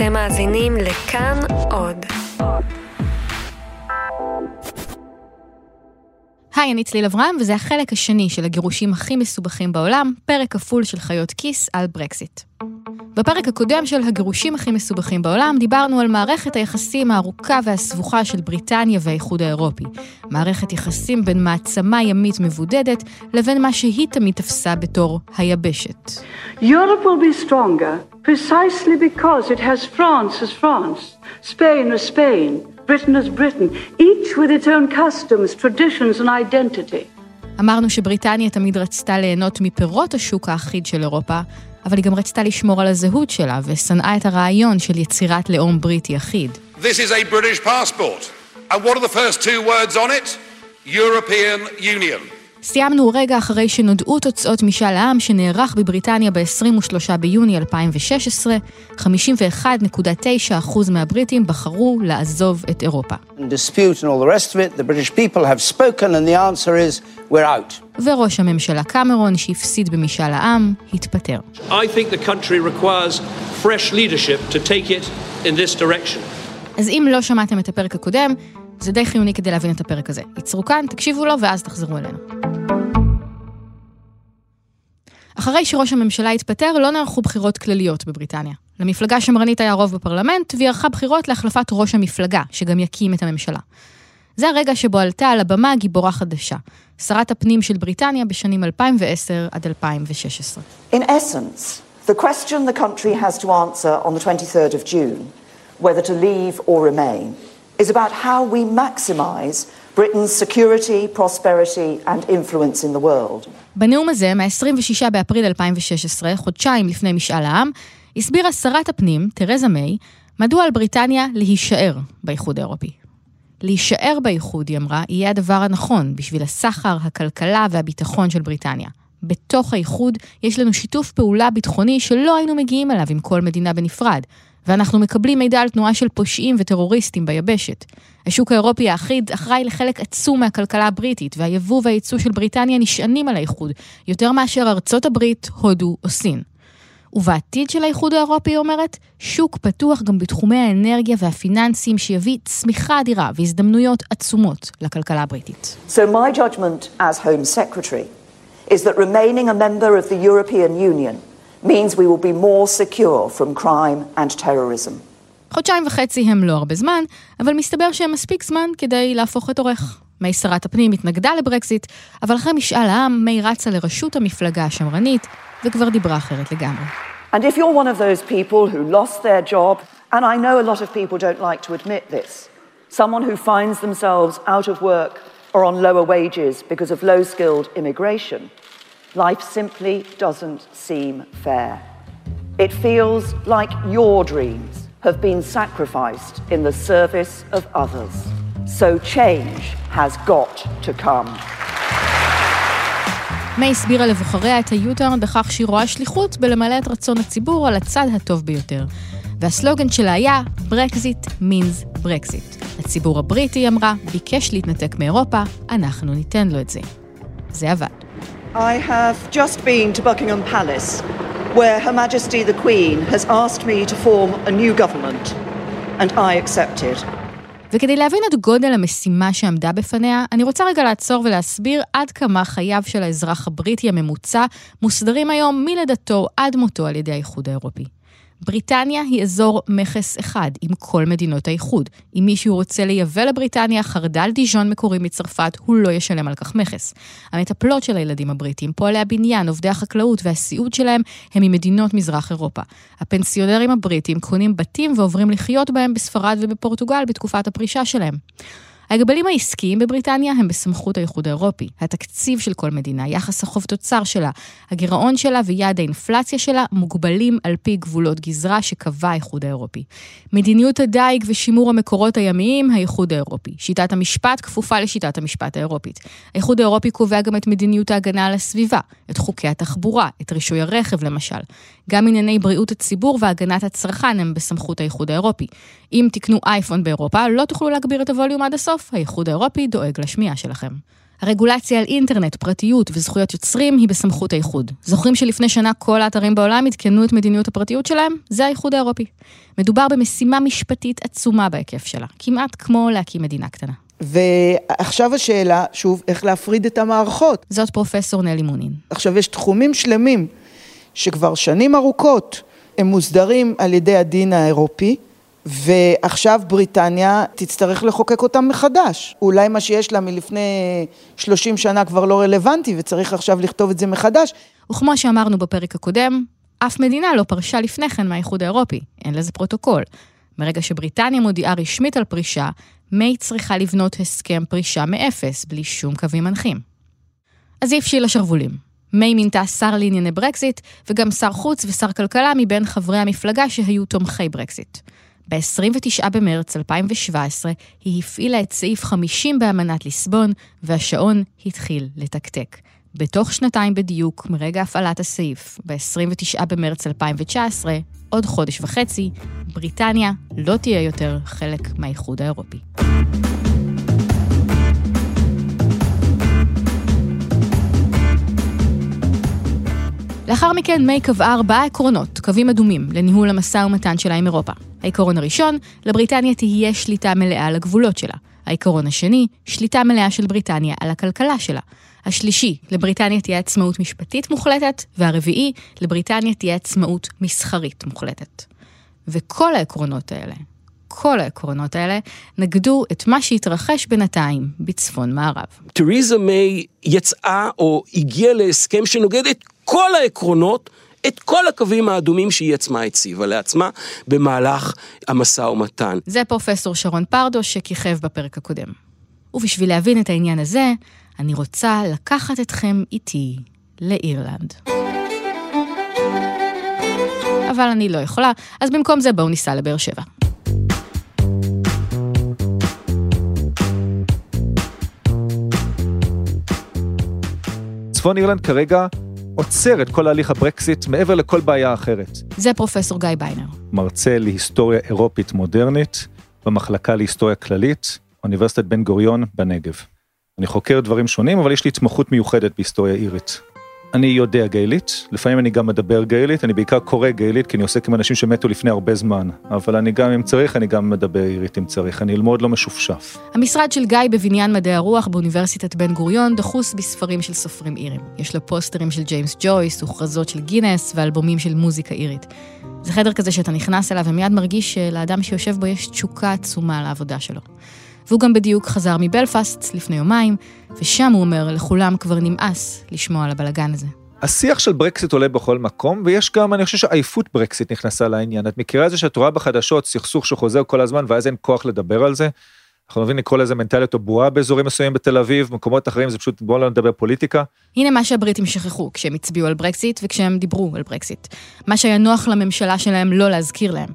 אתם מאזינים לכאן עוד. היי, אני צליל אברהם, וזה החלק השני של הגירושים הכי מסובכים בעולם, פרק כפול של חיות כיס על ברקסיט. בפרק הקודם של הגירושים הכי מסובכים בעולם, דיברנו על מערכת היחסים הארוכה והסבוכה של בריטניה והאיחוד האירופי. מערכת יחסים בין מעצמה ימית מבודדת, לבין מה שהיא תמיד תפסה בתור היבשת. Europe will be stronger precisely because it has France as France, Spain as Spain, Britain as Britain, each with its own customs, traditions and identity. אמרנו שבריטניה תמיד רצתה ליהנות מפירות השוק האחיד של אירופה, אבל היא גם רצתה לשמור על הזהות שלה, ושנאה את הרעיון של יצירת לאום בריטי אחיד. This is a British passport. And what are the first two words on it? European Union. סיימנו רגע אחרי שנודעו תוצאות משאל העם שנערך בבריטניה ב-23 ביוני 2016, 51.9% מהבריטים בחרו לעזוב את אירופה. dispute and all the rest of it. The British people have spoken, and the answer is we're out. וראש הממשלה קמרון, שהפסיד במשאל העם, התפטר. I think the country requires fresh leadership to take it in this direction. אז אם לא שמעתם את הפרק הקודם, זה די חיוני כדי להבין את הפרק הזה. ייצרו כאן, תקשיבו לו ואז תחזרו אלינו. אחרי שראש הממשלה התפטר, לא נערכו בחירות כלליות בבריטניה. למפלגה שמרנית היה רוב בפרלמנט, והיא ערכה בחירות להחלפת ראש המפלגה, שגם יקים את הממשלה. זה הרגע שבו עלתה על הבמה גיבורה חדשה, שרת הפנים של בריטניה בשנים 2010 עד 2016. In essence, the question the country has to answer on the 23rd of June, whether to leave or remain, is about how we maximise Britain's security, prosperity and influence in the world. בנאום הזה, מ-26 באפריל 2016, חודשיים לפני משאל העם, הסבירה שרת הפנים, תרזה מיי, מדוע על בריטניה להישאר באיחוד האירופי. להישאר באיחוד, היא אמרה, יהיה הדבר הנכון בשביל הסחר, הכלכלה והביטחון של בריטניה. בתוך האיחוד יש לנו שיתוף פעולה ביטחוני שלא היינו מגיעים אליו עם כל מדינה בנפרד, ואנחנו מקבלים מידע על תנועה של פושעים וטרוריסטים ביבשת. השוק האירופי האחיד אחראי לחלק עצום מהכלכלה הבריטית, והיבוא והייצוא של בריטניה נשענים על האיחוד, יותר מאשר ארצות הברית, הודו או סין. ובעתיד של האיחוד האירופי, היא אומרת, שוק פתוח גם בתחומי האנרגיה והפיננסים שיביא צמיחה אדירה והזדמנויות עצומות לכלכלה הבריטית. So my judgment as Home Secretary is that remaining a member of the European Union means we will be more secure from crime and terrorism. חודשיים וחצי הם לא הרבה זמן, אבל מסתבר שהם מספיק זמן כדי להפוך את עורך. מי שרת הפנים התנגדה לברקזיט, אבל אחרי משאל העם, מי רצה לראשות המפלגה השמרנית, וכבר דיברה אחרת לגמרי. And if you're one of those people who lost their job, and I know a lot of people don't like to admit this, someone who finds themselves out of work or on lower wages because of low skilled immigration, life simply doesn't seem fair. It feels like your dreams have been sacrificed in the service of others. So change has got to come. מיי הסבירה לבוחריה את ה U-turn בכך שהיא רואה שליחות בלמלא את רצון הציבור על הצד הטוב ביותר. והסלוגן שלה היה Brexit means Brexit. הציבור הבריטי, אמרה, ביקש להתנתק מאירופה, אנחנו ניתן לו את זה. זה עבד. I have just been to Buckingham Palace, where Her Majesty the Queen has asked me to form a new government, and I accepted. וכדי להבין את גודל המשימה שעמדה בפניה, אני רוצה רגע לעצור ולהסביר עד כמה חייו של האזרח הבריטי הממוצע מוסדרים היום מלידתו עד מותו על ידי האיחוד האירופי. בריטניה היא אזור מכס אחד עם כל מדינות האיחוד. אם מישהו רוצה לייבא לבריטניה חרדל דיז'ון מקורי מצרפת, הוא לא ישלם על כך מכס. המטפלות של הילדים הבריטים, פועלי הבניין, עובדי החקלאות והסיעוד שלהם, הם ממדינות מזרח אירופה. הפנסיונרים הבריטים קונים בתים ועוברים לחיות בהם בספרד ובפורטוגל בתקופת הפרישה שלהם. ההגבלים העסקיים בבריטניה הם בסמכות האיחוד האירופי. התקציב של כל מדינה, יחס החוב תוצר שלה, הגירעון שלה ויעד האינפלציה שלה מוגבלים על פי גבולות גזרה שקבע האיחוד האירופי. מדיניות הדייג ושימור המקורות הימיים, האיחוד האירופי. שיטת המשפט כפופה לשיטת המשפט האירופית. האיחוד האירופי קובע גם את מדיניות ההגנה על הסביבה, את חוקי התחבורה, את רישוי הרכב למשל. גם ענייני בריאות הציבור והגנת הצרכן הם בסמכות האיחוד האירופי. אם תקנו אייפון באירופה, לא תוכלו להגביר את הווליום עד הסוף, האיחוד האירופי דואג לשמיעה שלכם. הרגולציה על אינטרנט, פרטיות וזכויות יוצרים היא בסמכות האיחוד. זוכרים שלפני שנה כל האתרים בעולם עדכנו את מדיניות הפרטיות שלהם? זה האיחוד האירופי. מדובר במשימה משפטית עצומה בהיקף שלה, כמעט כמו להקים מדינה קטנה. ועכשיו השאלה, שוב, איך להפריד את המערכות. זאת פרופסור נלי מונין. עכשיו, יש תחומים שלמים שכבר שנים ארוכות הם מוסדרים על ידי הדין האירופי, ועכשיו בריטניה תצטרך לחוקק אותם מחדש. אולי מה שיש לה מלפני 30 שנה כבר לא רלוונטי וצריך עכשיו לכתוב את זה מחדש. וכמו שאמרנו בפרק הקודם, אף מדינה לא פרשה לפני כן מהאיחוד האירופי, אין לזה פרוטוקול. מרגע שבריטניה מודיעה רשמית על פרישה, מיי צריכה לבנות הסכם פרישה מאפס, בלי שום קווים מנחים. אז היא הפשילה שרוולים. מיי מינתה שר לענייני ברקזיט, וגם שר חוץ ושר כלכלה מבין חברי המפלגה שהיו תומכי ברקזיט. ב-29 במרץ 2017 היא הפעילה את סעיף 50 באמנת ליסבון, והשעון התחיל לתקתק. בתוך שנתיים בדיוק מרגע הפעלת הסעיף, ב-29 במרץ 2019, עוד חודש וחצי, בריטניה לא תהיה יותר חלק מהאיחוד האירופי. לאחר מכן מיי קבעה ארבעה עקרונות, קווים אדומים, לניהול המשא ומתן שלה עם אירופה. העיקרון הראשון, לבריטניה תהיה שליטה מלאה על הגבולות שלה. העיקרון השני, שליטה מלאה של בריטניה על הכלכלה שלה. השלישי, לבריטניה תהיה עצמאות משפטית מוחלטת, והרביעי, לבריטניה תהיה עצמאות מסחרית מוחלטת. וכל העקרונות האלה, כל העקרונות האלה, נגדו את מה שהתרחש בינתיים בצפון מערב. תריזה מיי יצאה או הגיעה להסכם שנוגד את כל העקרונות את כל הקווים האדומים שהיא עצמה הציבה לעצמה במהלך המשא ומתן. זה פרופסור שרון פרדו שכיכב בפרק הקודם. ובשביל להבין את העניין הזה, אני רוצה לקחת אתכם איתי לאירלנד. אבל אני לא יכולה, אז במקום זה בואו ניסע לבאר שבע. צפון אירלנד כרגע עוצר את כל הליך הברקסיט מעבר לכל בעיה אחרת. זה פרופסור גיא ביינר. מרצה להיסטוריה אירופית מודרנית במחלקה להיסטוריה כללית, אוניברסיטת בן גוריון בנגב. אני חוקר דברים שונים, אבל יש לי התמחות מיוחדת בהיסטוריה אירית. אני יודע גאלית, לפעמים אני גם מדבר גאלית, אני בעיקר קורא גאלית כי אני עוסק עם אנשים שמתו לפני הרבה זמן, אבל אני גם, אם צריך, אני גם מדבר אירית אם צריך, אני אלמוד לא משופשף. המשרד של גיא בבניין מדעי הרוח באוניברסיטת בן גוריון דחוס בספרים של סופרים אירים. יש לו פוסטרים של ג'יימס ג'ויס, וכרזות של גינס ואלבומים של מוזיקה אירית. זה חדר כזה שאתה נכנס אליו ומיד מרגיש שלאדם שיושב בו יש תשוקה עצומה לעבודה שלו. והוא גם בדיוק חזר מבלפאסט לפני יומיים, ושם הוא אומר, לכולם כבר נמאס לשמוע על הבלגן הזה. השיח של ברקסיט עולה בכל מקום, ויש גם, אני חושב שעייפות ברקסיט נכנסה לעניין. את מכירה את זה שאת רואה בחדשות סכסוך שחוזר כל הזמן, ואז אין כוח לדבר על זה? אנחנו מבינים לקרוא לזה מנטליות או בועה באזורים מסוימים בתל אביב, במקומות אחרים זה פשוט בואו לא נדבר פוליטיקה. הנה מה שהבריטים שכחו כשהם הצביעו על ברקסיט וכשהם דיברו על ברקסיט. מה שהיה נוח לממשלה שלהם לא להזכיר להם.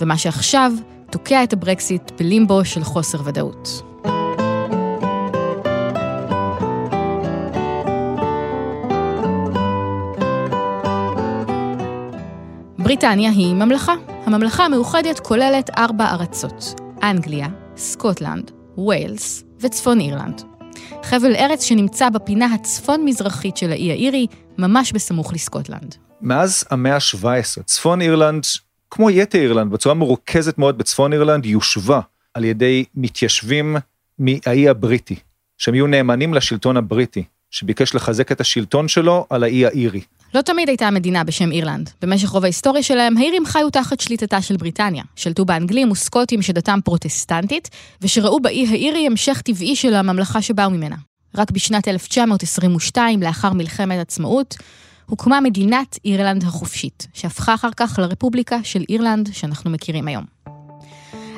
ומה שעכשיו תוקע את הברקסיט בלימבו של חוסר ודאות. בריטניה היא ממלכה. הממלכה המאוחדת כוללת ארבע ארצות, אנגליה, סקוטלנד, ויילס וצפון אירלנד. חבל ארץ שנמצא בפינה הצפון-מזרחית של האי האירי, ממש בסמוך לסקוטלנד. מאז המאה ה-17, צפון אירלנד כמו יתר אירלנד, בצורה מרוכזת מאוד בצפון אירלנד, יושבה על ידי מתיישבים מהאי הבריטי, שהם יהיו נאמנים לשלטון הבריטי, שביקש לחזק את השלטון שלו על האי האירי. לא תמיד הייתה מדינה בשם אירלנד. במשך רוב ההיסטוריה שלהם, האירים חיו תחת שליטתה של בריטניה. שלטו באנגלים וסקוטים שדתם פרוטסטנטית, ושראו באי האירי המשך טבעי של הממלכה שבאו ממנה. רק בשנת 1922, לאחר מלחמת עצמאות, הוקמה מדינת אירלנד החופשית, שהפכה אחר כך לרפובליקה של אירלנד שאנחנו מכירים היום.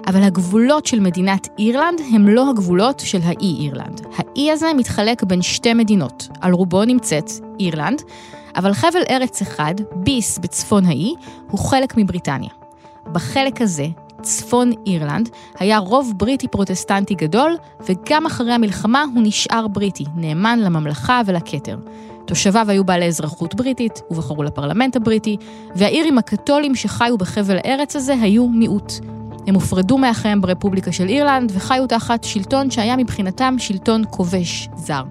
אבל הגבולות של מדינת אירלנד הם לא הגבולות של האי אירלנד. האי הזה מתחלק בין שתי מדינות, על רובו נמצאת אירלנד, אבל חבל ארץ אחד, ביס בצפון האי, הוא חלק מבריטניה. בחלק הזה, צפון אירלנד, היה רוב בריטי פרוטסטנטי גדול, וגם אחרי המלחמה הוא נשאר בריטי, נאמן לממלכה ולכתר. תושביו היו בעלי אזרחות בריטית, ובחרו לפרלמנט הבריטי, והאירים הקתולים שחיו בחבל הארץ הזה היו מיעוט. הם הופרדו מאחיהם ברפובליקה של אירלנד, וחיו תחת שלטון שהיה מבחינתם שלטון כובש זר.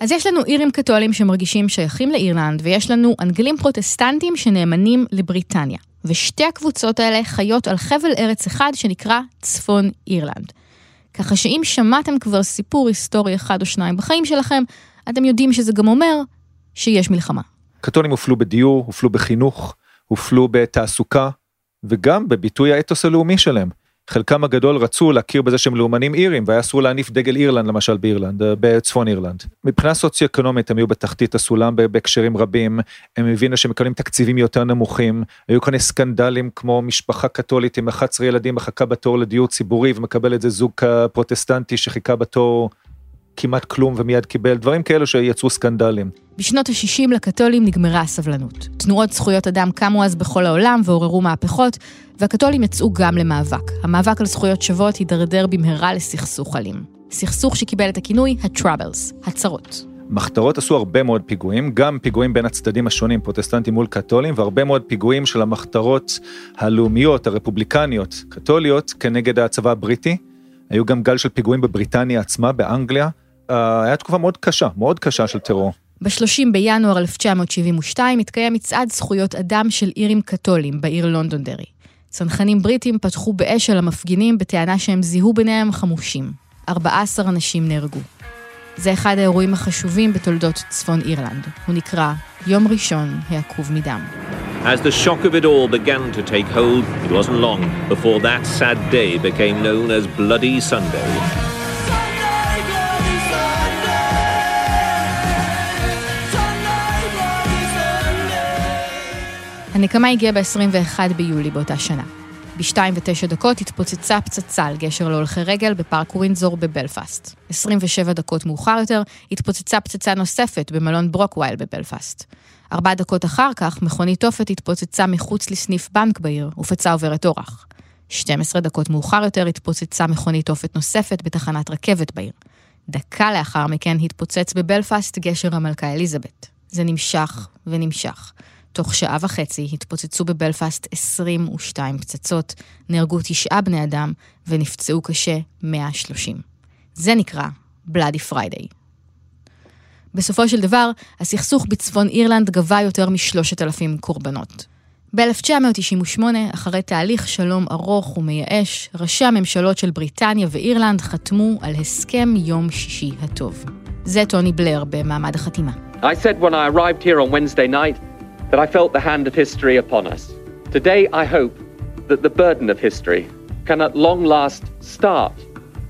אז יש לנו אירים קתולים שמרגישים שייכים לאירלנד, ויש לנו אנגלים פרוטסטנטים שנאמנים לבריטניה. ושתי הקבוצות האלה חיות על חבל ארץ אחד שנקרא צפון אירלנד. ככה שאם שמעתם כבר סיפור היסטורי אחד או שניים בחיים שלכם, אתם יודעים שזה גם אומר שיש מלחמה. קתולים הופלו בדיור, הופלו בחינוך, הופלו בתעסוקה, וגם בביטוי האתוס הלאומי שלהם. חלקם הגדול רצו להכיר בזה שהם לאומנים אירים והיה אסור להניף דגל אירלנד למשל באירלנד, אה, בצפון אירלנד. מבחינה סוציו-אקונומית הם היו בתחתית הסולם בהקשרים רבים, הם הבינו שהם מקבלים תקציבים יותר נמוכים, היו מיני סקנדלים כמו משפחה קתולית עם 11 ילדים מחכה בתור לדיור ציבורי ומקבל את זה זוג פרוטסטנטי שחיכה בתור כמעט כלום ומיד קיבל, דברים כאלו שיצרו סקנדלים. בשנות ה-60 לקתולים נגמרה הסבלנות. תנועות זכויות אדם קמו אז בכל העולם ועוררו מהפכות, והקתולים יצאו גם למאבק. המאבק על זכויות שוות הידרדר במהרה לסכסוך אלים. סכסוך שקיבל את הכינוי ה-Troubles, הצרות. מחתרות עשו הרבה מאוד פיגועים, גם פיגועים בין הצדדים השונים, פרוטסטנטים מול קתולים, והרבה מאוד פיגועים של המחתרות הלאומיות, הרפובליקניות, קתוליות, כנגד הצבא הבריטי. היו גם גל של פיגועים בבריטניה עצמה, באנגליה. אה, היה תקופה מאוד קשה, מאוד קשה של טרור. ב-30 בינואר 1972 התקיים מצעד זכויות אדם של אירים קתולים בעיר לונדונדרי. צנחנים בריטים פתחו באש על המפגינים בטענה שהם זיהו ביניהם חמושים. 14 אנשים נהרגו. זה אחד האירועים החשובים בתולדות צפון אירלנד. הוא נקרא יום ראשון העקוב מדם. As the shock of it all began to take hold, it wasn't long before that sad day became known as Bloody Sunday. הנקמה הגיעה ב-21 ביולי באותה שנה. ב-2 ו-9 דקות התפוצצה פצצה על גשר להולכי רגל בפארק ווינזור בבלפאסט. 27 דקות מאוחר יותר התפוצצה פצצה נוספת במלון ברוקווייל בבלפאסט. ארבע דקות אחר כך מכונית תופת התפוצצה מחוץ לסניף בנק בעיר ופצעה עוברת אורח. 12 דקות מאוחר יותר התפוצצה מכונית תופת נוספת בתחנת רכבת בעיר. דקה לאחר מכן התפוצץ בבלפאסט גשר המלכה אליזבת. זה נמשך ונמשך. תוך שעה וחצי התפוצצו בבלפאסט 22 פצצות, נהרגו תשעה בני אדם ונפצעו קשה 130. זה נקרא Bloody Friday. בסופו של דבר, הסכסוך בצפון אירלנד גבה יותר משלושת אלפים קורבנות. ב-1998, אחרי תהליך שלום ארוך ומייאש, ראשי הממשלות של בריטניה ואירלנד חתמו על הסכם יום שישי הטוב. זה טוני בלר במעמד החתימה. I said when I arrived here on Wednesday night that I felt the hand of history upon us. Today I hope that the burden of history can at long last start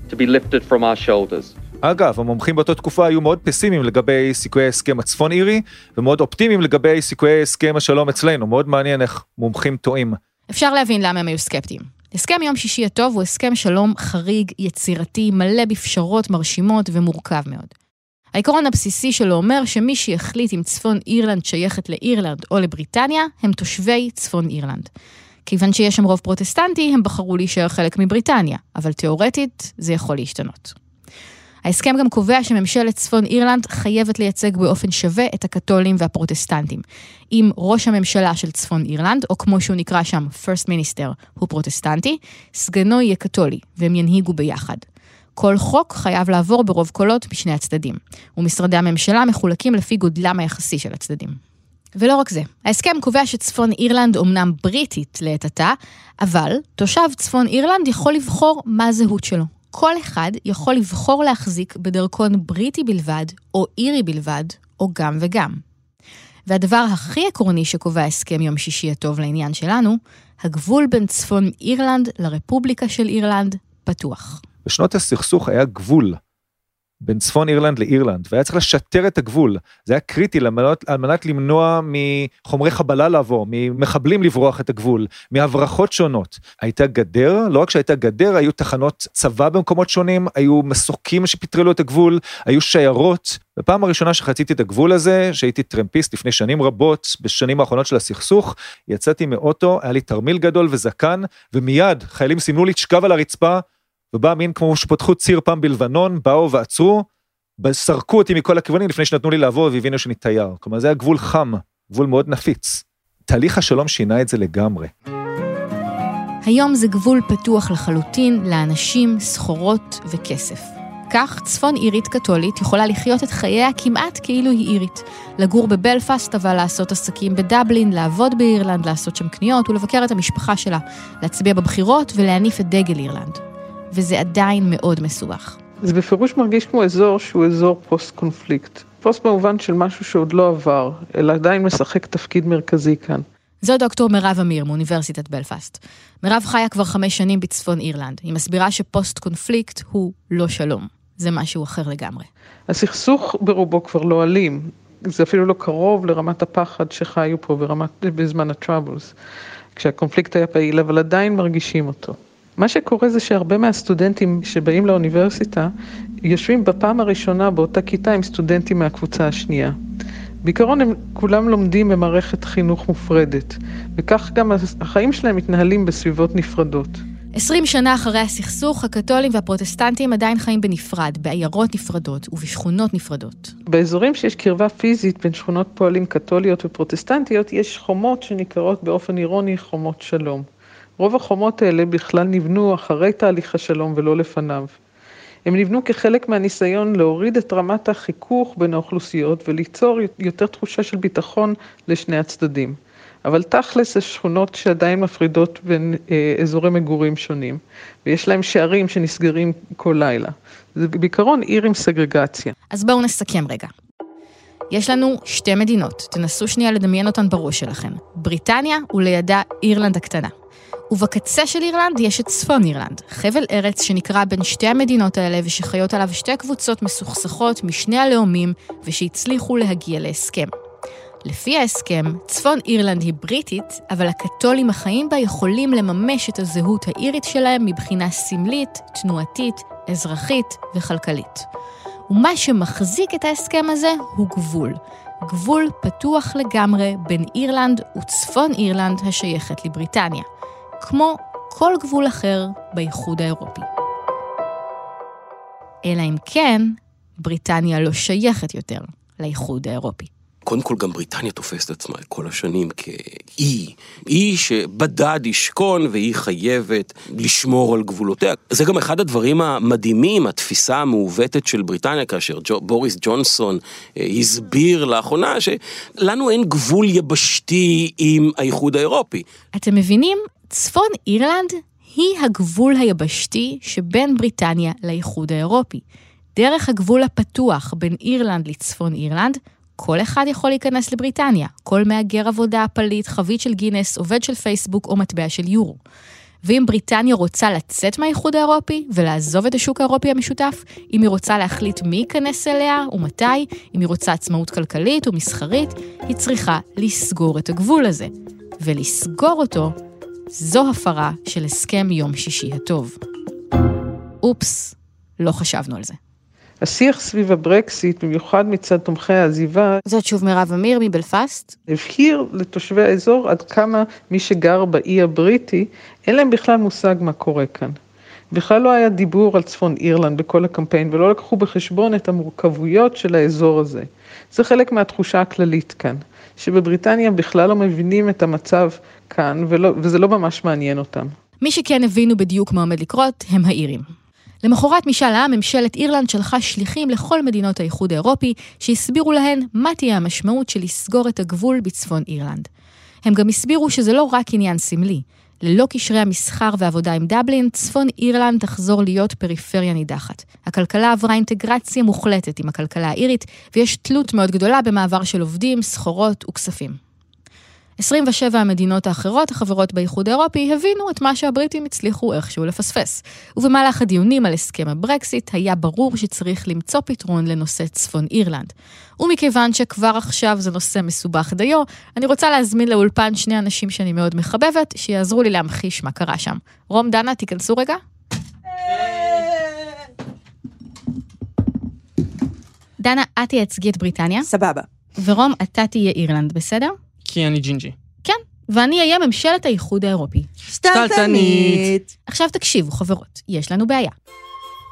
to be lifted from our shoulders. אגב, המומחים באותה תקופה היו מאוד פסימיים לגבי סיכויי ההסכם הצפון אירי, ומאוד אופטימיים לגבי סיכויי הסכם השלום אצלנו. מאוד מעניין איך מומחים טועים. אפשר להבין למה הם היו סקפטיים. הסכם יום שישי הטוב הוא הסכם שלום חריג, יצירתי, מלא בפשרות מרשימות ומורכב מאוד. העיקרון הבסיסי שלו אומר שמי שיחליט אם צפון אירלנד שייכת לאירלנד או לבריטניה, הם תושבי צפון אירלנד. כיוון שיש שם רוב פרוטסטנטי, הם בחרו להישאר חלק מבריטניה, אבל תאורטית זה יכול להשתנות. ההסכם גם קובע שממשלת צפון אירלנד חייבת לייצג באופן שווה את הקתולים והפרוטסטנטים. אם ראש הממשלה של צפון אירלנד, או כמו שהוא נקרא שם, First Minister, הוא פרוטסטנטי, סגנו יהיה קתולי, והם ינהיגו ביחד. כל חוק חייב לעבור ברוב קולות בשני הצדדים, ומשרדי הממשלה מחולקים לפי גודלם היחסי של הצדדים. ולא רק זה, ההסכם קובע שצפון אירלנד אומנם בריטית לעת עתה, אבל תושב צפון אירלנד יכול לבחור מה הזהות שלו. כל אחד יכול לבחור להחזיק בדרכון בריטי בלבד, או אירי בלבד, או גם וגם. והדבר הכי עקרוני שקובע הסכם יום שישי הטוב לעניין שלנו, הגבול בין צפון אירלנד לרפובליקה של אירלנד פתוח. בשנות הסכסוך היה גבול בין צפון אירלנד לאירלנד, והיה צריך לשטר את הגבול. זה היה קריטי למנות, על מנת למנוע מחומרי חבלה לעבור, ממחבלים לברוח את הגבול, מהברחות שונות. הייתה גדר, לא רק שהייתה גדר, היו תחנות צבא במקומות שונים, היו מסוקים שפטרלו את הגבול, היו שיירות. בפעם הראשונה שחציתי את הגבול הזה, שהייתי טרמפיסט לפני שנים רבות, בשנים האחרונות של הסכסוך, יצאתי מאוטו, היה לי תרמיל גדול וזקן, ומיד חיילים סימנו לי תשכב על הרצפה, ובא מין כמו שפתחו ציר פעם בלבנון, באו ועצרו, סרקו אותי מכל הכיוונים לפני שנתנו לי לעבור והבינו שאני תייר. כלומר זה היה גבול חם, גבול מאוד נפיץ. תהליך השלום שינה את זה לגמרי. היום זה גבול פתוח לחלוטין לאנשים, סחורות וכסף. כך צפון אירית קתולית יכולה לחיות את חייה כמעט כאילו היא אירית. לגור בבלפאסט, אבל לעשות עסקים בדבלין, לעבוד באירלנד, לעשות שם קניות ולבקר את המשפחה שלה, להצביע בבחירות ולהניף את דגל אירלנד. וזה עדיין מאוד מסובך. זה בפירוש מרגיש כמו אזור שהוא אזור פוסט-קונפליקט. פוסט במובן של משהו שעוד לא עבר, אלא עדיין משחק תפקיד מרכזי כאן. זו דוקטור מירב אמיר מאוניברסיטת בלפאסט. מירב חיה כבר חמש שנים בצפון אירלנד. היא מסבירה שפוסט קונפליקט הוא לא שלום. זה משהו אחר לגמרי. הסכסוך ברובו כבר לא אלים. זה אפילו לא קרוב לרמת הפחד שחיו פה ברמת, בזמן הטראבלס, כשהקונפליקט היה פעיל, אבל עדיין מרגישים אותו. מה שקורה זה שהרבה מהסטודנטים שבאים לאוניברסיטה יושבים בפעם הראשונה באותה כיתה עם סטודנטים מהקבוצה השנייה. בעיקרון הם כולם לומדים במערכת חינוך מופרדת, וכך גם החיים שלהם מתנהלים בסביבות נפרדות. עשרים שנה אחרי הסכסוך, הקתולים והפרוטסטנטים עדיין חיים בנפרד, בעיירות נפרדות ובשכונות נפרדות. באזורים שיש קרבה פיזית בין שכונות פועלים קתוליות ופרוטסטנטיות, יש חומות שנקראות באופן אירוני חומות שלום. רוב החומות האלה בכלל נבנו אחרי תהליך השלום ולא לפניו. הם נבנו כחלק מהניסיון להוריד את רמת החיכוך בין האוכלוסיות וליצור יותר תחושה של ביטחון לשני הצדדים. אבל תכלס זה שכונות שעדיין מפרידות בין אה, אזורי מגורים שונים, ויש להם שערים שנסגרים כל לילה. זה בעיקרון עיר עם סגרגציה. אז בואו נסכם רגע. יש לנו שתי מדינות, תנסו שנייה לדמיין אותן בראש שלכם. בריטניה ולידה אירלנד הקטנה. ובקצה של אירלנד יש את צפון אירלנד, חבל ארץ שנקרע בין שתי המדינות האלה ושחיות עליו שתי קבוצות מסוכסכות משני הלאומים ושהצליחו להגיע להסכם. לפי ההסכם, צפון אירלנד היא בריטית, אבל הקתולים החיים בה יכולים לממש את הזהות האירית שלהם מבחינה סמלית, תנועתית, אזרחית וכלכלית. ומה שמחזיק את ההסכם הזה הוא גבול. גבול פתוח לגמרי בין אירלנד וצפון אירלנד השייכת לבריטניה. כמו כל גבול אחר באיחוד האירופי. אלא אם כן, בריטניה לא שייכת יותר לאיחוד האירופי. קודם כל גם בריטניה תופסת עצמה כל השנים כאי, אי שבדד ישכון והיא חייבת לשמור על גבולותיה. זה גם אחד הדברים המדהימים, התפיסה המעוותת של בריטניה, כאשר ג'ו, בוריס ג'ונסון אה, הסביר לאחרונה שלנו אין גבול יבשתי עם האיחוד האירופי. אתם מבינים? צפון אירלנד היא הגבול היבשתי שבין בריטניה לאיחוד האירופי. דרך הגבול הפתוח בין אירלנד לצפון אירלנד, כל אחד יכול להיכנס לבריטניה, כל מהגר עבודה, פליט, חבית של גינס, עובד של פייסבוק או מטבע של יורו. ואם בריטניה רוצה לצאת מהאיחוד האירופי ולעזוב את השוק האירופי המשותף, אם היא רוצה להחליט מי ייכנס אליה ומתי, אם היא רוצה עצמאות כלכלית ומסחרית, היא צריכה לסגור את הגבול הזה. ולסגור אותו זו הפרה של הסכם יום שישי הטוב. אופס, לא חשבנו על זה. השיח סביב הברקסיט, במיוחד מצד תומכי העזיבה, זאת שוב מירב אמיר מבלפסט, הבהיר לתושבי האזור עד כמה מי שגר באי הבריטי, אין להם בכלל מושג מה קורה כאן. בכלל לא היה דיבור על צפון אירלנד בכל הקמפיין, ולא לקחו בחשבון את המורכבויות של האזור הזה. זה חלק מהתחושה הכללית כאן, שבבריטניה בכלל לא מבינים את המצב כאן, ולא, וזה לא ממש מעניין אותם. מי שכן הבינו בדיוק מה עומד לקרות, הם האירים. למחרת משאל העם, ממשלת אירלנד שלחה שליחים לכל מדינות האיחוד האירופי, שהסבירו להן מה תהיה המשמעות של לסגור את הגבול בצפון אירלנד. הם גם הסבירו שזה לא רק עניין סמלי. ללא קשרי המסחר ועבודה עם דבלין, צפון אירלנד תחזור להיות פריפריה נידחת. הכלכלה עברה אינטגרציה מוחלטת עם הכלכלה האירית, ויש תלות מאוד גדולה במעבר של עובדים, סחורות וכספים. 27 המדינות האחרות החברות באיחוד האירופי הבינו את מה שהבריטים הצליחו איכשהו לפספס. ובמהלך הדיונים על הסכם הברקסיט היה ברור שצריך למצוא פתרון לנושא צפון אירלנד. ומכיוון שכבר עכשיו זה נושא מסובך דיו, אני רוצה להזמין לאולפן שני אנשים שאני מאוד מחבבת, שיעזרו לי להמחיש מה קרה שם. רום, דנה, תיכנסו רגע. דנה, את תייצגי את בריטניה. סבבה. ורום, אתה תהיה אירלנד, בסדר? כי אני ג'ינג'י. כן, ואני אהיה ממשלת האיחוד האירופי. שתלטנית. עכשיו תקשיבו, חברות, יש לנו בעיה.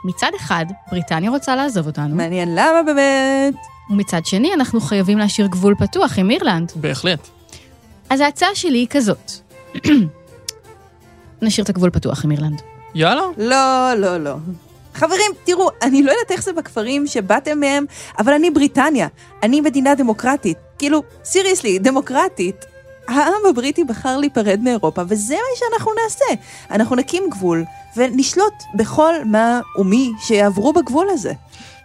מצד אחד, בריטניה רוצה לעזוב אותנו. מעניין למה באמת. ומצד שני, אנחנו חייבים להשאיר גבול פתוח עם אירלנד. בהחלט. אז ההצעה שלי היא כזאת. נשאיר את הגבול פתוח עם אירלנד. יאללה. לא, לא, לא. חברים, תראו, אני לא יודעת איך זה בכפרים שבאתם מהם, אבל אני בריטניה. אני מדינה דמוקרטית. כאילו, סיריוסלי, דמוקרטית. העם הבריטי בחר להיפרד מאירופה, וזה מה שאנחנו נעשה. אנחנו נקים גבול, ונשלוט בכל מה ומי שיעברו בגבול הזה.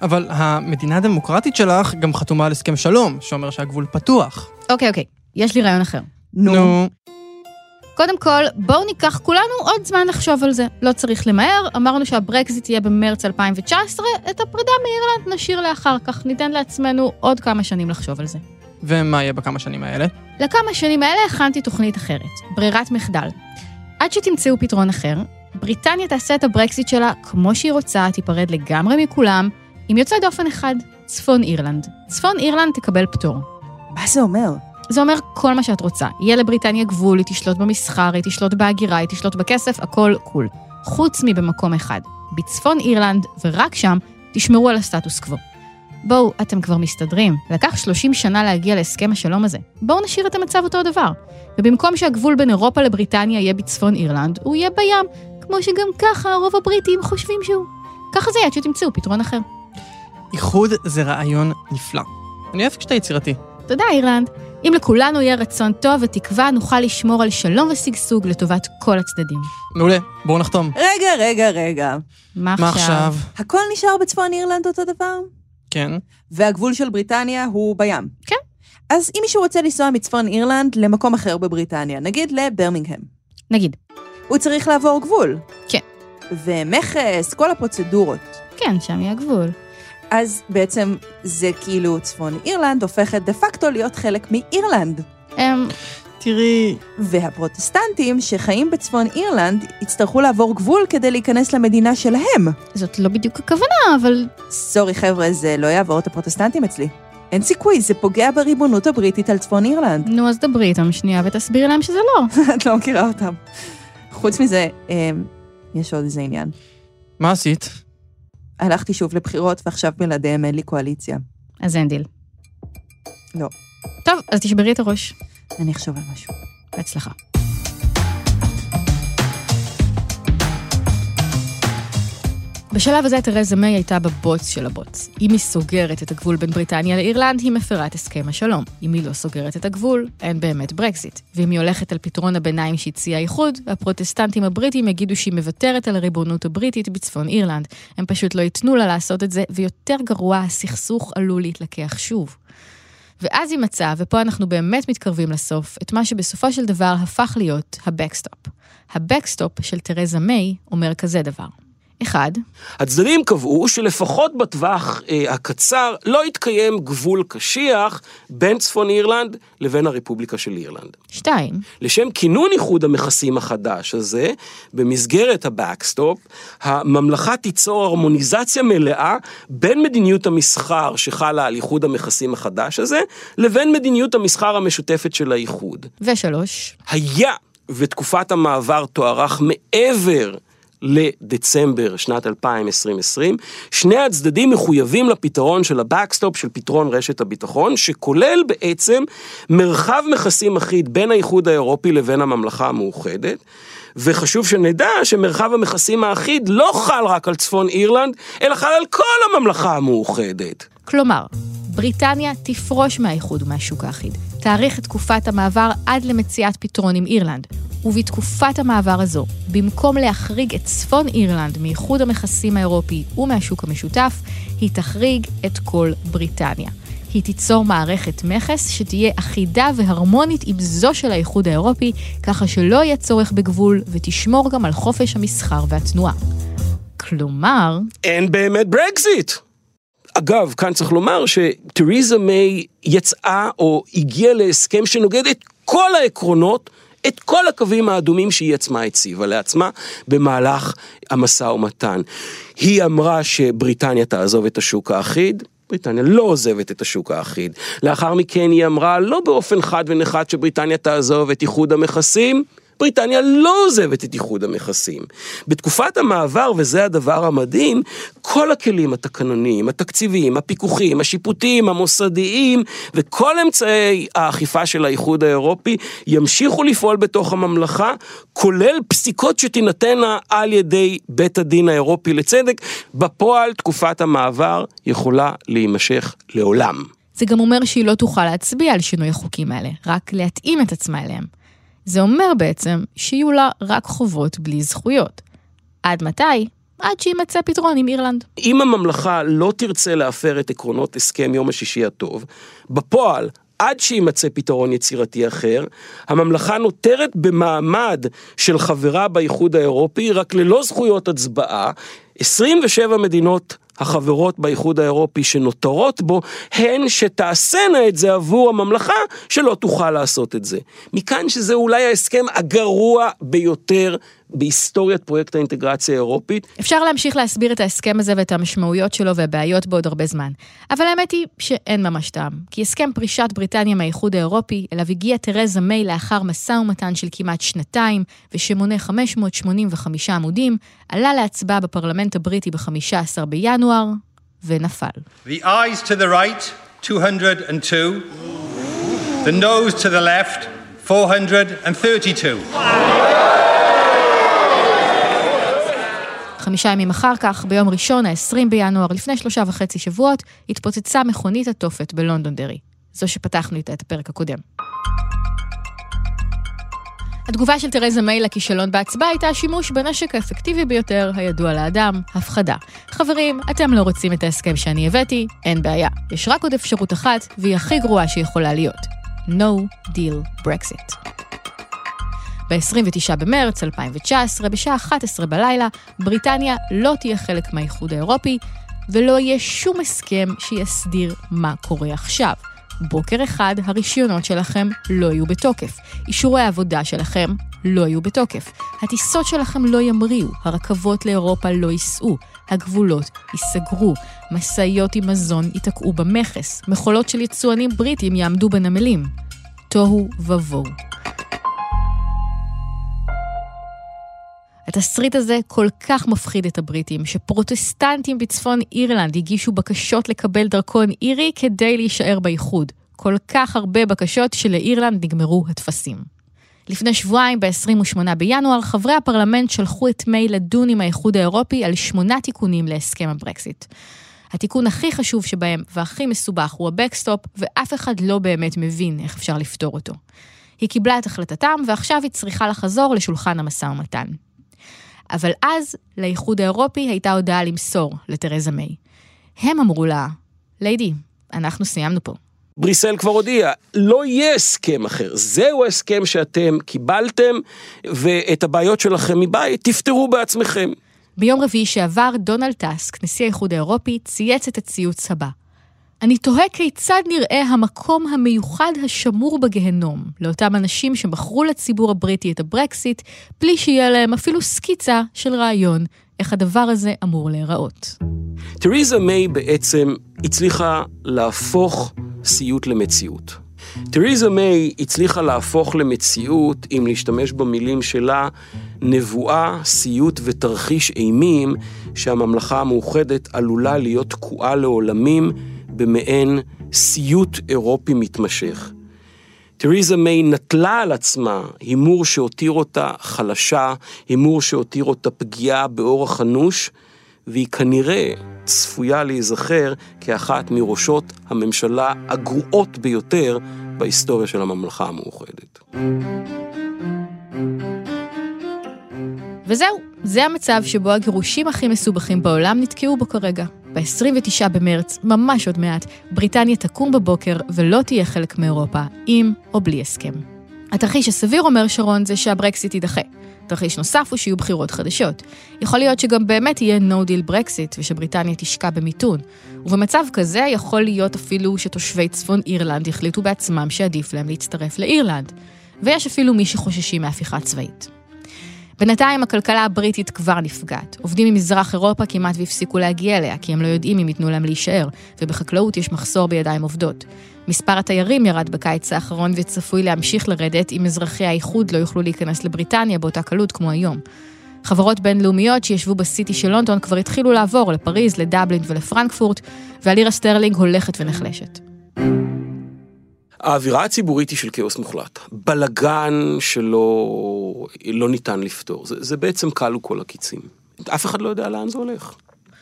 אבל המדינה הדמוקרטית שלך גם חתומה על הסכם שלום, שאומר שהגבול פתוח. אוקיי, אוקיי, יש לי רעיון אחר. נו. קודם כל, בואו ניקח כולנו עוד זמן לחשוב על זה. לא צריך למהר, אמרנו שהברקזיט יהיה במרץ 2019, את הפרידה מאירלנד נשאיר לאחר כך, ניתן לעצמנו עוד כמה שנים לחשוב על זה. ומה יהיה בכמה שנים האלה? לכמה שנים האלה הכנתי תוכנית אחרת, ברירת מחדל. עד שתמצאו פתרון אחר, בריטניה תעשה את הברקזיט שלה כמו שהיא רוצה, תיפרד לגמרי מכולם, עם יוצא דופן אחד, צפון אירלנד. צפון אירלנד תקבל פטור. מה זה אומר? זה אומר כל מה שאת רוצה. יהיה לבריטניה גבול, היא תשלוט במסחר, היא תשלוט בהגירה, היא תשלוט בכסף, הכל קול. חוץ מבמקום אחד. בצפון אירלנד, ורק שם, תשמרו על הסטטוס קוו. בואו, אתם כבר מסתדרים. לקח 30 שנה להגיע להסכם השלום הזה. בואו נשאיר את המצב אותו דבר. ובמקום שהגבול בין אירופה לבריטניה יהיה בצפון אירלנד, הוא יהיה בים, כמו שגם ככה הרוב הבריטים חושבים שהוא. ככה זה יהיה עד שתמצאו פתרון אחר. איחוד זה רעיון נפלא. אני אוהב כשאתה יצירתי. תודה, אירלנד. אם לכולנו יהיה רצון טוב ותקווה, נוכל לשמור על שלום ושגשוג לטובת כל הצדדים. מעולה, בואו נחתום. רגע, רגע, רגע. מה מה עכשיו? הכל נשאר בצפון אירלנד אותו דבר? כן. והגבול של בריטניה הוא בים. כן. אז אם מישהו רוצה לנסוע מצפון אירלנד למקום אחר בבריטניה, נגיד לברמינגהם, נגיד. הוא צריך לעבור גבול. כן. ומכס, כל הפרוצדורות. כן, שם יהיה גבול. אז בעצם זה כאילו צפון אירלנד הופכת דה פקטו להיות חלק מאירלנד. תראי... והפרוטסטנטים שחיים בצפון אירלנד יצטרכו לעבור גבול כדי להיכנס למדינה שלהם. זאת לא בדיוק הכוונה, אבל... סורי חבר'ה, זה לא יעבור את הפרוטסטנטים אצלי. אין סיכוי, זה פוגע בריבונות הבריטית על צפון אירלנד. נו, אז דברי איתם שנייה ותסבירי להם שזה לא. את לא מכירה אותם. חוץ מזה, אמ, יש עוד איזה עניין. מה עשית? הלכתי שוב לבחירות, ועכשיו בלעדיהם אין לי קואליציה. אז אין דיל. לא. טוב, אז תשברי את הראש. אני אחשוב על משהו. בהצלחה. בשלב הזה תרזה מיי הייתה בבוץ של הבוץ. אם היא סוגרת את הגבול בין בריטניה לאירלנד, היא מפרה את הסכם השלום. אם היא לא סוגרת את הגבול, אין באמת ברקזיט. ואם היא הולכת על פתרון הביניים שהציע האיחוד, הפרוטסטנטים הבריטים יגידו שהיא מוותרת על הריבונות הבריטית בצפון אירלנד. הם פשוט לא ייתנו לה לעשות את זה, ויותר גרוע, הסכסוך עלול להתלקח שוב. ואז היא מצאה, ופה אנחנו באמת מתקרבים לסוף, את מה שבסופו של דבר הפך להיות ה backstop. ה backstop של תרזה מיי אומר כזה דבר. אחד, הצדדים קבעו שלפחות בטווח אה, הקצר לא יתקיים גבול קשיח בין צפון אירלנד לבין הרפובליקה של אירלנד. שתיים, לשם כינון איחוד המכסים החדש הזה, במסגרת ה backstop, הממלכה תיצור הרמוניזציה מלאה בין מדיניות המסחר שחלה על איחוד המכסים החדש הזה, לבין מדיניות המסחר המשותפת של האיחוד. ושלוש, היה ותקופת המעבר תוארך מעבר לדצמבר שנת 2020, שני הצדדים מחויבים לפתרון של ה backstop, של פתרון רשת הביטחון, שכולל בעצם מרחב מכסים אחיד בין האיחוד האירופי לבין הממלכה המאוחדת. וחשוב שנדע שמרחב המכסים האחיד לא חל רק על צפון אירלנד, אלא חל על כל הממלכה המאוחדת. כלומר, בריטניה תפרוש מהאיחוד ומהשוק האחיד, תאריך את תקופת המעבר עד למציאת פתרון עם אירלנד, ובתקופת המעבר הזו, במקום להחריג את צפון אירלנד מאיחוד המכסים האירופי ומהשוק המשותף, היא תחריג את כל בריטניה. היא תיצור מערכת מכס שתהיה אחידה והרמונית עם זו של האיחוד האירופי, ככה שלא יהיה צורך בגבול ותשמור גם על חופש המסחר והתנועה. כלומר... אין באמת ברקזיט. אגב, כאן צריך לומר שתריזה מיי יצאה או הגיעה להסכם שנוגד את כל העקרונות, את כל הקווים האדומים שהיא עצמה הציבה לעצמה במהלך המשא ומתן. היא אמרה שבריטניה תעזוב את השוק האחיד, בריטניה לא עוזבת את השוק האחיד. לאחר מכן היא אמרה לא באופן חד ונחד שבריטניה תעזוב את איחוד המכסים, בריטניה לא עוזבת את איחוד המכסים. בתקופת המעבר, וזה הדבר המדהים, כל הכלים התקנוניים, התקציביים, הפיקוחיים, השיפוטיים, המוסדיים, וכל אמצעי האכיפה של האיחוד האירופי ימשיכו לפעול בתוך הממלכה, כולל פסיקות שתינתנה על ידי בית הדין האירופי לצדק. בפועל, תקופת המעבר יכולה להימשך לעולם. זה גם אומר שהיא לא תוכל להצביע על שינוי החוקים האלה, רק להתאים את עצמה אליהם. זה אומר בעצם שיהיו לה רק חובות בלי זכויות. עד מתי? עד שיימצא פתרון עם אירלנד. אם הממלכה לא תרצה להפר את עקרונות הסכם יום השישי הטוב, בפועל עד שיימצא פתרון יצירתי אחר, הממלכה נותרת במעמד של חברה באיחוד האירופי, רק ללא זכויות הצבעה. 27 מדינות החברות באיחוד האירופי שנותרות בו, הן שתעשינה את זה עבור הממלכה שלא תוכל לעשות את זה. מכאן שזה אולי ההסכם הגרוע ביותר בהיסטוריית פרויקט האינטגרציה האירופית. אפשר להמשיך להסביר את ההסכם הזה ואת המשמעויות שלו והבעיות בעוד הרבה זמן. אבל האמת היא שאין ממש טעם. כי הסכם פרישת בריטניה מהאיחוד האירופי, אליו הגיעה תרזה מיי לאחר משא ומתן של כמעט שנתיים, ושמונה 585 עמודים, עלה להצבעה בפרלמנט הבריטי ב-15 בינואר, ונפל. The eyes to the right, 202. The nose to the left, 432. חמישה ימים אחר כך, ביום ראשון, ה-20 בינואר, לפני שלושה וחצי שבועות, התפוצצה מכונית התופת בלונדונדרי. זו שפתחנו איתה את הפרק הקודם. התגובה של תרזה מיי לכישלון בהצבעה הייתה השימוש בנשק האפקטיבי ביותר הידוע לאדם, הפחדה. חברים, אתם לא רוצים את ההסכם שאני הבאתי, אין בעיה. יש רק עוד אפשרות אחת, והיא הכי גרועה שיכולה להיות. No deal Brexit. ב-29 במרץ 2019, בשעה 11 בלילה, בריטניה לא תהיה חלק מהאיחוד האירופי, ולא יהיה שום הסכם שיסדיר מה קורה עכשיו. בוקר אחד הרישיונות שלכם לא יהיו בתוקף, אישורי העבודה שלכם לא יהיו בתוקף, הטיסות שלכם לא ימריאו, הרכבות לאירופה לא ייסעו, הגבולות ייסגרו, משאיות עם מזון ייתקעו במכס, מכולות של יצואנים בריטים יעמדו בנמלים. תוהו ובוהו. התסריט הזה כל כך מפחיד את הבריטים, שפרוטסטנטים בצפון אירלנד הגישו בקשות לקבל דרכון אירי כדי להישאר באיחוד. כל כך הרבה בקשות שלאירלנד נגמרו הטפסים. לפני שבועיים, ב-28 בינואר, חברי הפרלמנט שלחו את מיי לדון עם האיחוד האירופי על שמונה תיקונים להסכם הברקסיט. התיקון הכי חשוב שבהם והכי מסובך הוא ה backstop, ואף אחד לא באמת מבין איך אפשר לפתור אותו. היא קיבלה את החלטתם, ועכשיו היא צריכה לחזור לשולחן המשא ומתן. אבל אז לאיחוד האירופי הייתה הודעה למסור לתרזה מיי. הם אמרו לה, ליידי, אנחנו סיימנו פה. בריסל כבר הודיע, לא יהיה הסכם אחר, זהו ההסכם שאתם קיבלתם, ואת הבעיות שלכם מבית תפתרו בעצמכם. ביום רביעי שעבר, דונלד טאסק, נשיא האיחוד האירופי, צייץ את הציוץ הבא. אני תוהה כיצד נראה המקום המיוחד השמור בגיהנום לאותם אנשים שמכרו לציבור הבריטי את הברקסיט, בלי שיהיה להם אפילו סקיצה של רעיון איך הדבר הזה אמור להיראות. תריזה מיי בעצם הצליחה להפוך סיוט למציאות. תריזה מיי הצליחה להפוך למציאות, אם להשתמש במילים שלה, נבואה, סיוט ותרחיש אימים שהממלכה המאוחדת עלולה להיות תקועה לעולמים במעין סיוט אירופי מתמשך. תריזה מיי נטלה על עצמה הימור שהותיר אותה חלשה, הימור שהותיר אותה פגיעה באורח אנוש, והיא כנראה צפויה להיזכר כאחת מראשות הממשלה הגרועות ביותר בהיסטוריה של הממלכה המאוחדת. וזהו, זה המצב שבו הגירושים הכי מסובכים בעולם נתקעו בו כרגע. ב-29 במרץ, ממש עוד מעט, בריטניה תקום בבוקר ולא תהיה חלק מאירופה, עם או בלי הסכם. התרחיש הסביר, אומר שרון, זה שהברקסיט יידחה. תרחיש נוסף הוא שיהיו בחירות חדשות. יכול להיות שגם באמת יהיה no deal ברקסיט ושבריטניה תשקע במיתון. ובמצב כזה יכול להיות אפילו שתושבי צפון אירלנד יחליטו בעצמם שעדיף להם להצטרף לאירלנד. ויש אפילו מי שחוששים מהפיכה צבאית. בינתיים הכלכלה הבריטית כבר נפגעת. עובדים ממזרח אירופה כמעט והפסיקו להגיע אליה, כי הם לא יודעים אם ייתנו להם להישאר, ובחקלאות יש מחסור בידיים עובדות. מספר התיירים ירד בקיץ האחרון וצפוי להמשיך לרדת אם אזרחי האיחוד לא יוכלו להיכנס לבריטניה באותה קלות כמו היום. חברות בינלאומיות שישבו בסיטי של לונדון כבר התחילו לעבור לפריז, לדבלין ולפרנקפורט, והלירה סטרלינג הולכת ונחלשת. האווירה הציבורית היא של כאוס מוחלט. בלגן שלא לא ניתן לפתור. זה, זה בעצם כלו כל הקיצין. אף אחד לא יודע לאן זה הולך.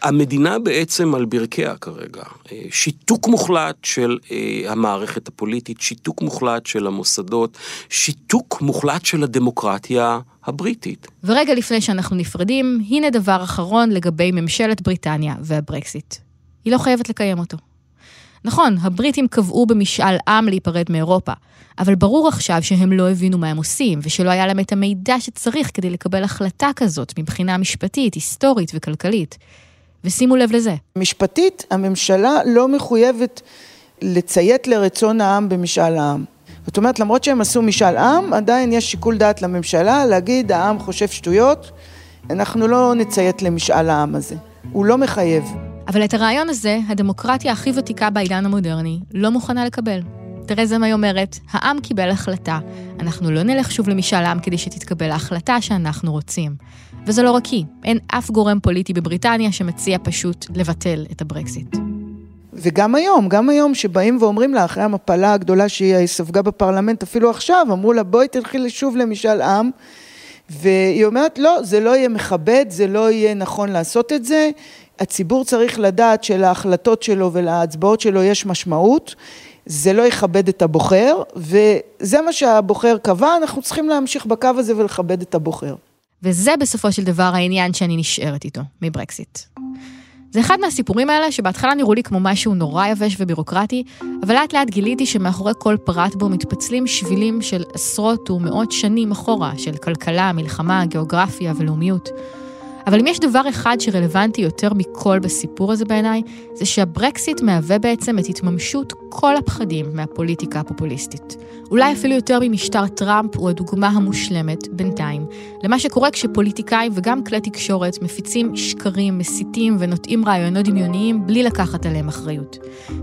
המדינה בעצם על ברכיה כרגע. אה, שיתוק מוחלט של אה, המערכת הפוליטית, שיתוק מוחלט של המוסדות, שיתוק מוחלט של הדמוקרטיה הבריטית. ורגע לפני שאנחנו נפרדים, הנה דבר אחרון לגבי ממשלת בריטניה והברקסיט. היא לא חייבת לקיים אותו. נכון, הבריטים קבעו במשאל עם להיפרד מאירופה, אבל ברור עכשיו שהם לא הבינו מה הם עושים, ושלא היה להם את המידע שצריך כדי לקבל החלטה כזאת מבחינה משפטית, היסטורית וכלכלית. ושימו לב לזה. משפטית, הממשלה לא מחויבת לציית לרצון העם במשאל העם. זאת אומרת, למרות שהם עשו משאל עם, עדיין יש שיקול דעת לממשלה להגיד, העם חושב שטויות, אנחנו לא נציית למשאל העם הזה. הוא לא מחייב. אבל את הרעיון הזה, הדמוקרטיה הכי ותיקה בעידן המודרני לא מוכנה לקבל. תרזה מיי אומרת, העם קיבל החלטה, אנחנו לא נלך שוב למשאל עם כדי שתתקבל ההחלטה שאנחנו רוצים. וזה לא רק היא, אין אף גורם פוליטי בבריטניה שמציע פשוט לבטל את הברקסיט. וגם היום, גם היום שבאים ואומרים לה, אחרי המפלה הגדולה שהיא ספגה בפרלמנט, אפילו עכשיו, אמרו לה, בואי תלכי שוב למשאל עם, והיא אומרת, לא, זה לא יהיה מכבד, זה לא יהיה נכון לעשות את זה, הציבור צריך לדעת שלהחלטות שלו ולהצבעות שלו יש משמעות, זה לא יכבד את הבוחר, וזה מה שהבוחר קבע, אנחנו צריכים להמשיך בקו הזה ולכבד את הבוחר. וזה בסופו של דבר העניין שאני נשארת איתו, מברקסיט. זה אחד מהסיפורים האלה שבהתחלה נראו לי כמו משהו נורא יבש ובירוקרטי, אבל לאט לאט גיליתי שמאחורי כל פרט בו מתפצלים שבילים של עשרות ומאות שנים אחורה, של כלכלה, מלחמה, גיאוגרפיה ולאומיות. אבל אם יש דבר אחד שרלוונטי יותר מכל בסיפור הזה בעיניי, זה שהברקסיט מהווה בעצם את התממשות כל הפחדים מהפוליטיקה הפופוליסטית. אולי אפילו יותר ממשטר טראמפ הוא הדוגמה המושלמת, בינתיים, למה שקורה כשפוליטיקאים וגם כלי תקשורת מפיצים שקרים, מסיתים ונוטעים רעיונות דמיוניים בלי לקחת עליהם אחריות.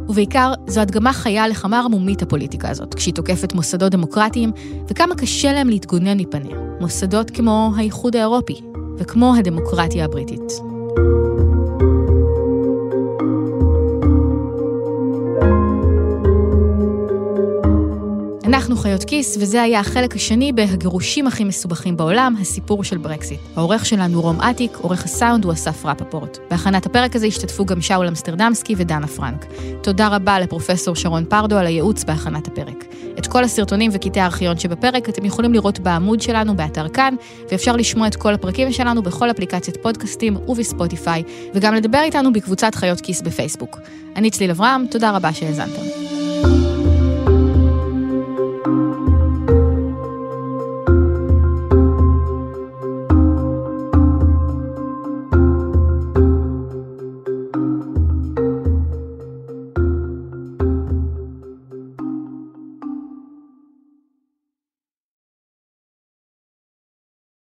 ובעיקר, זו הדגמה חיה לכמה ערמומית הפוליטיקה הזאת, כשהיא תוקפת מוסדות דמוקרטיים, וכמה קשה להם להתגונן מפניה. מוסדות כמו האיחוד האירופי, וכמו הדמוקרטיה הבריטית. אנחנו חיות כיס, וזה היה החלק השני ב"הגירושים הכי מסובכים בעולם", הסיפור של ברקסיט. העורך שלנו רום אטיק, עורך הסאונד הוא אסף רפפורט. בהכנת הפרק הזה השתתפו גם שאול אמסטרדמסקי ודנה פרנק. תודה רבה לפרופסור שרון פרדו על הייעוץ בהכנת הפרק. את כל הסרטונים וקטעי הארכיון שבפרק אתם יכולים לראות בעמוד שלנו באתר כאן, ואפשר לשמוע את כל הפרקים שלנו בכל אפליקציית פודקאסטים ובספוטיפיי, וגם לדבר איתנו בקבוצת חיות כיס בפייסבוק. אני צליל אברהם, תודה רבה שהאזנתם.